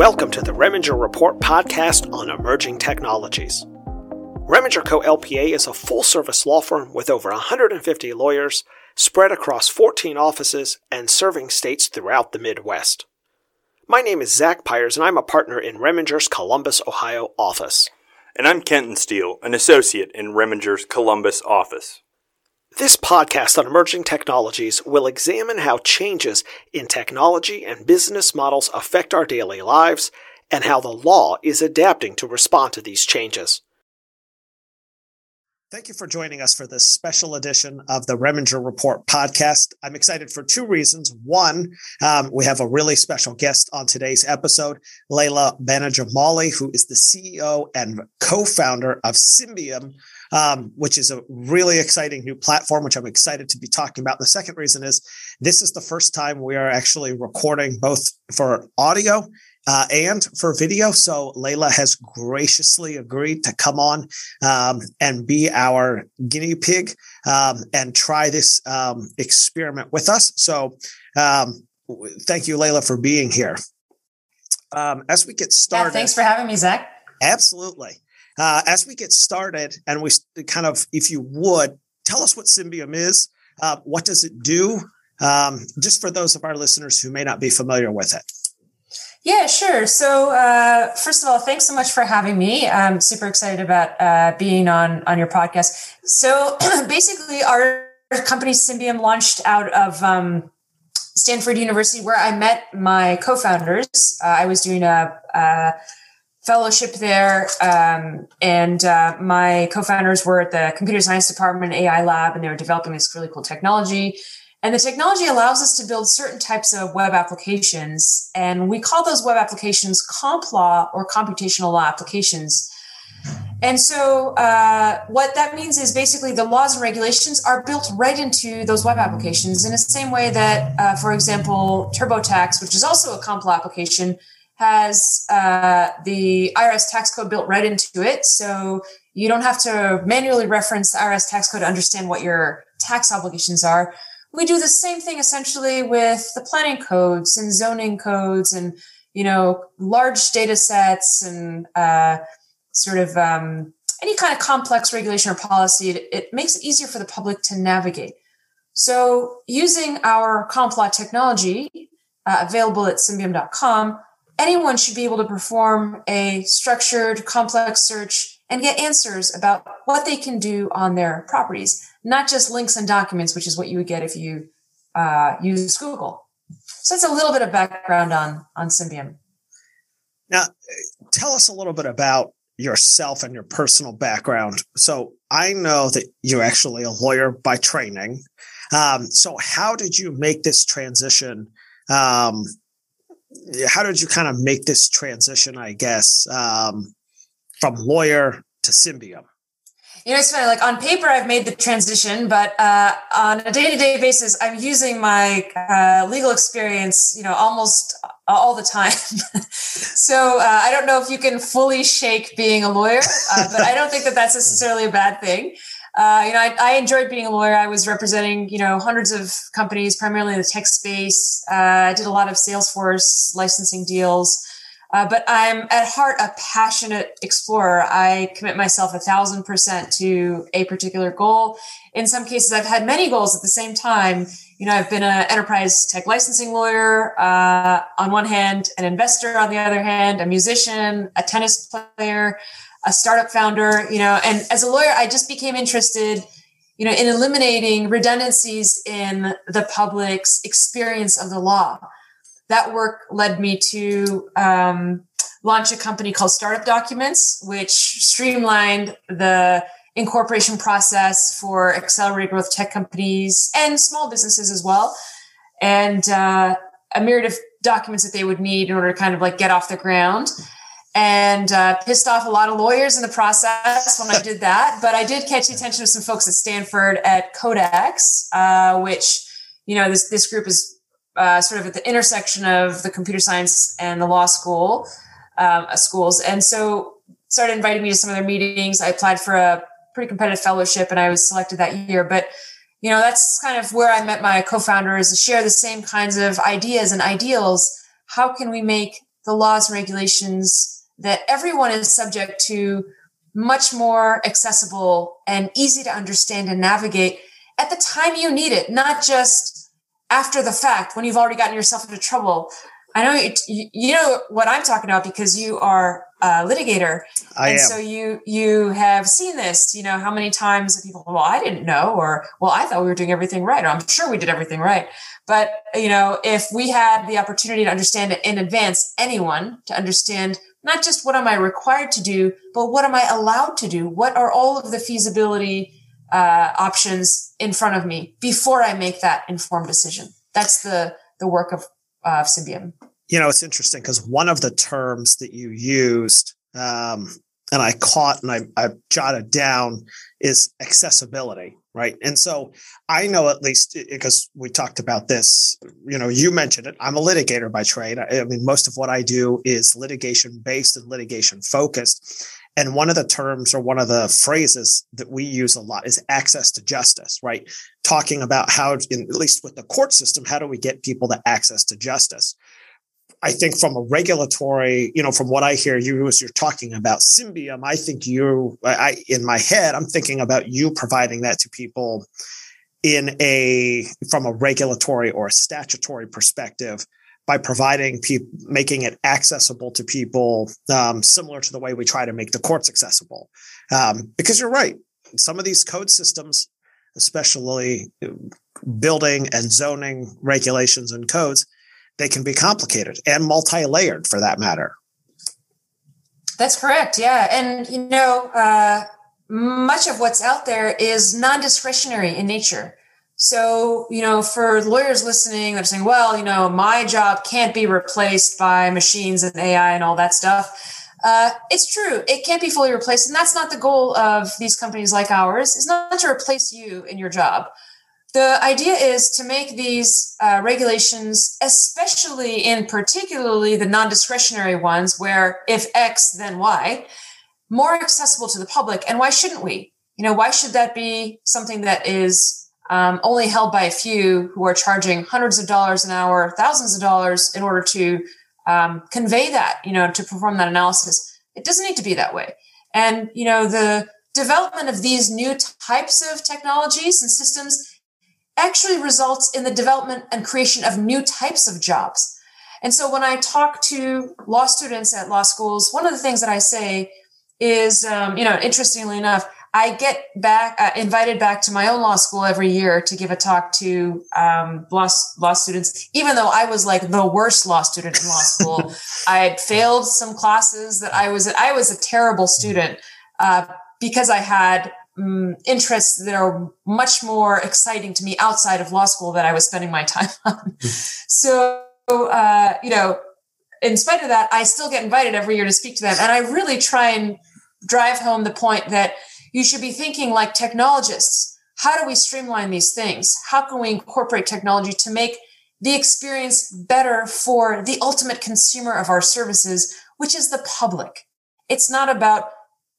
Welcome to the Reminger Report podcast on emerging technologies. Reminger Co. LPA is a full service law firm with over 150 lawyers spread across 14 offices and serving states throughout the Midwest. My name is Zach Pyers, and I'm a partner in Reminger's Columbus, Ohio office. And I'm Kenton Steele, an associate in Reminger's Columbus office. This podcast on emerging technologies will examine how changes in technology and business models affect our daily lives and how the law is adapting to respond to these changes. Thank you for joining us for this special edition of the Reminger Report podcast. I'm excited for two reasons. One, um, we have a really special guest on today's episode, Leila Banijamali, who is the CEO and co-founder of Symbium, um, which is a really exciting new platform, which I'm excited to be talking about. The second reason is this is the first time we are actually recording both for audio uh, and for video. So Leila has graciously agreed to come on um, and be our guinea pig um, and try this um, experiment with us. So um, thank you, Leila, for being here. Um, as we get started, yeah, thanks for having me, Zach. Absolutely. Uh, as we get started, and we kind of, if you would, tell us what Symbium is. Uh, what does it do? Um, just for those of our listeners who may not be familiar with it. Yeah, sure. So, uh, first of all, thanks so much for having me. I'm super excited about uh, being on on your podcast. So, basically, our company Symbium launched out of um, Stanford University, where I met my co-founders. Uh, I was doing a, a fellowship there. Um, and uh, my co-founders were at the computer science department AI lab, and they were developing this really cool technology. And the technology allows us to build certain types of web applications. And we call those web applications Complaw or computational law applications. And so, uh, what that means is basically the laws and regulations are built right into those web applications in the same way that, uh, for example, TurboTax, which is also a Complaw application, has uh, the IRS tax code built right into it. So you don't have to manually reference the IRS tax code to understand what your tax obligations are. We do the same thing essentially with the planning codes and zoning codes and, you know, large data sets and uh, sort of um, any kind of complex regulation or policy. It, it makes it easier for the public to navigate. So using our Complaw technology uh, available at symbium.com, anyone should be able to perform a structured, complex search and get answers about what they can do on their properties, not just links and documents, which is what you would get if you uh, use Google. So that's a little bit of background on on Symbium. Now, tell us a little bit about yourself and your personal background. So I know that you're actually a lawyer by training. Um, so how did you make this transition um, how did you kind of make this transition, I guess, um, from lawyer to Symbium? You know, it's funny. Like on paper, I've made the transition, but uh, on a day-to-day basis, I'm using my uh, legal experience. You know, almost all the time. so uh, I don't know if you can fully shake being a lawyer, uh, but I don't think that that's necessarily a bad thing uh, you know, I, I, enjoyed being a lawyer. I was representing, you know, hundreds of companies, primarily in the tech space. Uh, I did a lot of Salesforce licensing deals. Uh, but I'm at heart a passionate explorer. I commit myself a thousand percent to a particular goal. In some cases, I've had many goals at the same time. You know, I've been an enterprise tech licensing lawyer uh, on one hand, an investor on the other hand, a musician, a tennis player a startup founder, you know, and as a lawyer, I just became interested, you know, in eliminating redundancies in the public's experience of the law. That work led me to um, launch a company called Startup Documents, which streamlined the incorporation process for accelerated growth tech companies and small businesses as well. And uh, a myriad of documents that they would need in order to kind of like get off the ground and uh, pissed off a lot of lawyers in the process when I did that. But I did catch the attention of some folks at Stanford at CodeX, uh, which you know this this group is uh, sort of at the intersection of the computer science and the law school um, uh, schools, and so started inviting me to some of their meetings. I applied for a pretty competitive fellowship, and I was selected that year. But you know that's kind of where I met my co-founders. To share the same kinds of ideas and ideals. How can we make the laws and regulations that everyone is subject to much more accessible and easy to understand and navigate at the time you need it, not just after the fact when you've already gotten yourself into trouble. I know you, you know what I'm talking about because you are a litigator. I and am. so you you have seen this, you know, how many times people, well, I didn't know, or well, I thought we were doing everything right, or I'm sure we did everything right. But you know, if we had the opportunity to understand it in advance, anyone to understand not just what am I required to do, but what am I allowed to do? What are all of the feasibility uh, options in front of me before I make that informed decision? That's the the work of uh, Symbium. You know, it's interesting because one of the terms that you used, um, and I caught and I, I jotted down, is accessibility, right? And so I know at least eh, eh, because we talked about this, you know, you mentioned it. I'm a litigator by trade. I, I mean, most of what I do is litigation based and litigation focused. And one of the terms or one of the phrases that we use a lot is access to justice, right? Talking about how, in, at least with the court system, how do we get people to access to justice? I think from a regulatory, you know, from what I hear you as you're talking about Symbium, I think you, I, in my head, I'm thinking about you providing that to people in a, from a regulatory or a statutory perspective by providing people, making it accessible to people, um, similar to the way we try to make the courts accessible. Um, because you're right. Some of these code systems, especially building and zoning regulations and codes, they can be complicated and multi-layered for that matter. That's correct. Yeah. And, you know, uh, much of what's out there is non-discretionary in nature. So, you know, for lawyers listening they're saying, well, you know, my job can't be replaced by machines and AI and all that stuff. Uh, it's true. It can't be fully replaced. And that's not the goal of these companies like ours. It's not to replace you in your job. The idea is to make these uh, regulations, especially in particularly the non-discretionary ones, where if X, then Y, more accessible to the public. And why shouldn't we? You know, why should that be something that is um, only held by a few who are charging hundreds of dollars an hour, thousands of dollars in order to um, convey that, you know, to perform that analysis? It doesn't need to be that way. And, you know, the development of these new types of technologies and systems actually results in the development and creation of new types of jobs. And so when I talk to law students at law schools, one of the things that I say is, um, you know, interestingly enough, I get back uh, invited back to my own law school every year to give a talk to um, law law students. Even though I was like the worst law student in law school, I had failed some classes that I was I was a terrible student uh, because I had um, interests that are much more exciting to me outside of law school that I was spending my time on. so, uh, you know, in spite of that, I still get invited every year to speak to them. And I really try and drive home the point that you should be thinking like technologists. How do we streamline these things? How can we incorporate technology to make the experience better for the ultimate consumer of our services, which is the public? It's not about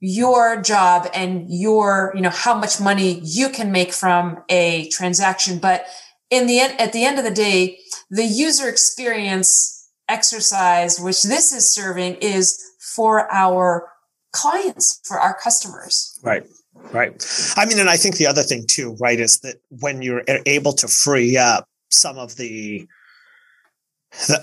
your job and your, you know, how much money you can make from a transaction. But in the end, at the end of the day, the user experience exercise, which this is serving is for our clients, for our customers. Right. Right. I mean, and I think the other thing too, right, is that when you're able to free up some of the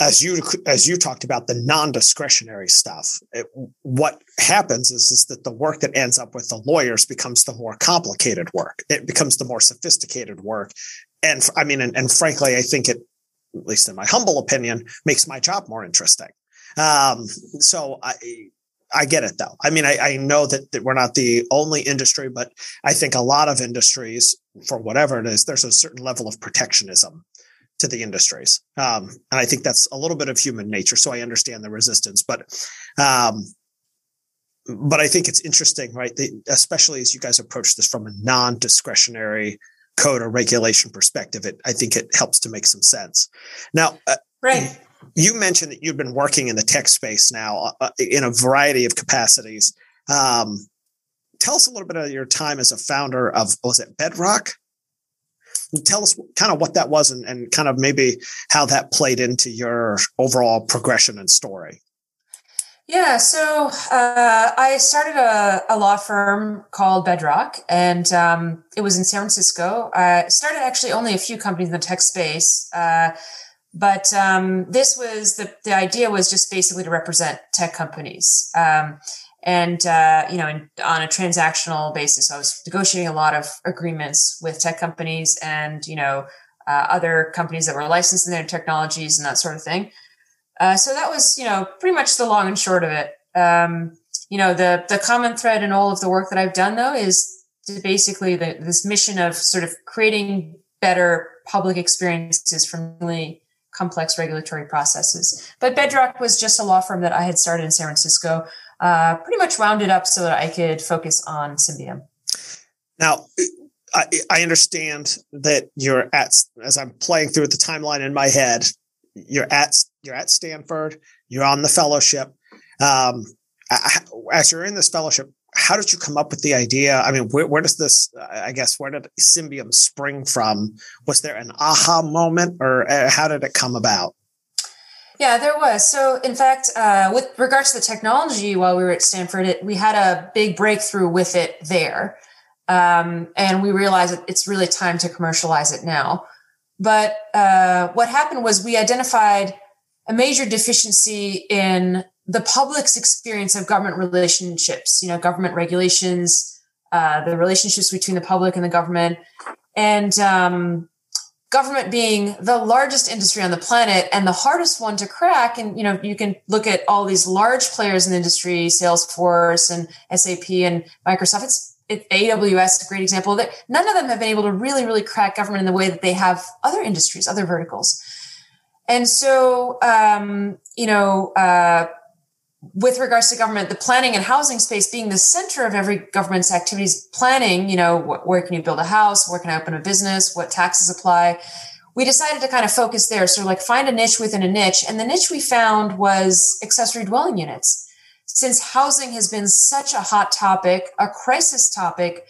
as you as you talked about the non-discretionary stuff it, what happens is is that the work that ends up with the lawyers becomes the more complicated work. It becomes the more sophisticated work. And i mean and, and frankly i think it at least in my humble opinion makes my job more interesting. Um, so i I get it though. I mean, I, I know that, that we're not the only industry, but I think a lot of industries, for whatever it is, there's a certain level of protectionism to the industries. Um, and I think that's a little bit of human nature. So I understand the resistance, but, um, but I think it's interesting, right? The, especially as you guys approach this from a non-discretionary code or regulation perspective, it, I think it helps to make some sense. Now, uh, right. You mentioned that you've been working in the tech space now uh, in a variety of capacities. Um, tell us a little bit of your time as a founder of, was it Bedrock? Tell us kind of what that was and, and kind of maybe how that played into your overall progression and story. Yeah, so uh, I started a, a, law firm called Bedrock, and um, it was in San Francisco. I started actually only a few companies in the tech space, uh, but um, this was the the idea was just basically to represent tech companies, um, and uh, you know, in, on a transactional basis. I was negotiating a lot of agreements with tech companies and you know uh, other companies that were licensing their technologies and that sort of thing. Uh, so that was, you know, pretty much the long and short of it. Um, you know, the the common thread in all of the work that I've done though is basically the, this mission of sort of creating better public experiences from really complex regulatory processes. But Bedrock was just a law firm that I had started in San Francisco, uh, pretty much wound it up so that I could focus on Symbium. Now, I, I understand that you're at, as I'm playing through the timeline in my head, you're at you're at Stanford, you're on the fellowship. Um, as you're in this fellowship, how did you come up with the idea? I mean, where, where, does this, I guess, where did Symbium spring from? Was there an aha moment or uh, how did it come about? Yeah, there was. So, in fact, uh, with regards to the technology, while we were at Stanford, it, we had a big breakthrough with it there. Um, and we realized that it's really time to commercialize it now. But uh, what happened was we identified a major deficiency in the public's experience of government relationships, you know, government regulations, uh, the relationships between the public and the government, and um, government being the largest industry on the planet and the hardest one to crack. And, you know, you can look at all these large players in the industry, Salesforce and SAP and Microsoft. It's it, AWS is a great example that none of them have been able to really, really crack government in the way that they have other industries, other verticals. And so, um, you know, uh, with regards to government, the planning and housing space being the center of every government's activities, planning, you know, wh- where can you build a house? Where can I open a business? What taxes apply? We decided to kind of focus there. So like find a niche within a niche. And the niche we found was accessory dwelling units since housing has been such a hot topic, a crisis topic,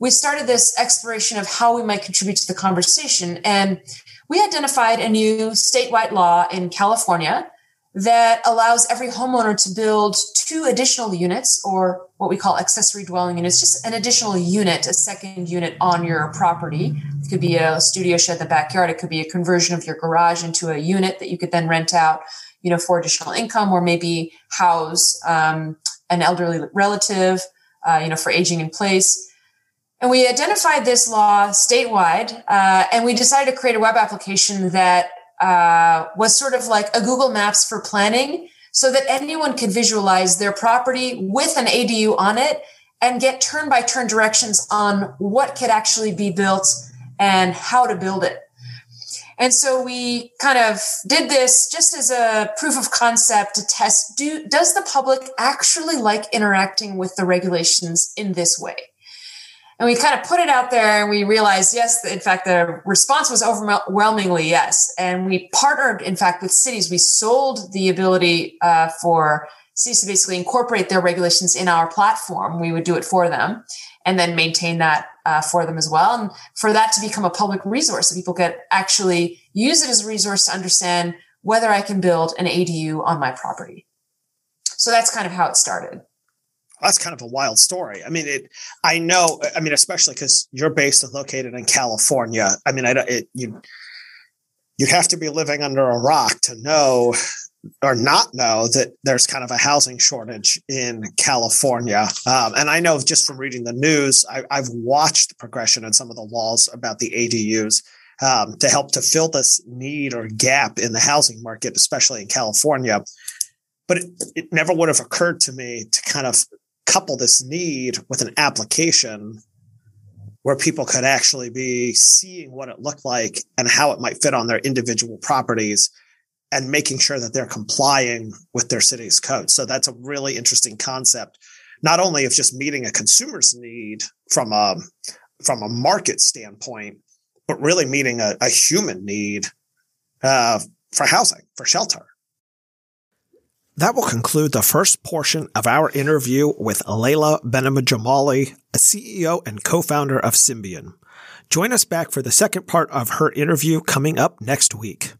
we started this exploration of how we might contribute to the conversation. And we identified a new statewide law in California that allows every homeowner to build two additional units or what we call accessory dwelling units, just an additional unit, a second unit on your property. It could be a studio shed in the backyard. It could be a conversion of your garage into a unit that you could then rent out you know, for additional income or maybe house um, an elderly relative, uh, you know, for aging in place. And we identified this law statewide, uh, and we decided to create a web application that uh, was sort of like a Google Maps for planning so that anyone could visualize their property with an ADU on it and get turn by turn directions on what could actually be built and how to build it. And so we kind of did this just as a proof of concept to test do does the public actually like interacting with the regulations in this way? And we kind of put it out there and we realized yes, in fact the response was overwhelmingly yes. And we partnered in fact with cities. We sold the ability uh, for cities to basically incorporate their regulations in our platform. We would do it for them and then maintain that uh, for them as well. And for that to become a public resource so people could actually use it as a resource to understand whether I can build an ADU on my property. So that's kind of how it started. That's kind of a wild story. I mean, it. I know. I mean, especially because you're based and located in California. I mean, I don't it, you you'd have to be living under a rock to know or not know that there's kind of a housing shortage in California. Um, and I know just from reading the news, I, have watched the progression in some of the laws about the ADUs um, to help to fill this need or gap in the housing market, especially in California. But it, it never would have occurred to me to kind of couple this need with an application where people could actually be seeing what it looked like and how it might fit on their individual properties and making sure that they're complying with their city's code. So that's a really interesting concept, not only of just meeting a consumer's need from a from a market standpoint, but really meeting a, a human need uh, for housing, for shelter. That will conclude the first portion of our interview with Leila Banijamali, a CEO and co-founder of Symbium. Join us back for the second part of her interview coming up next week.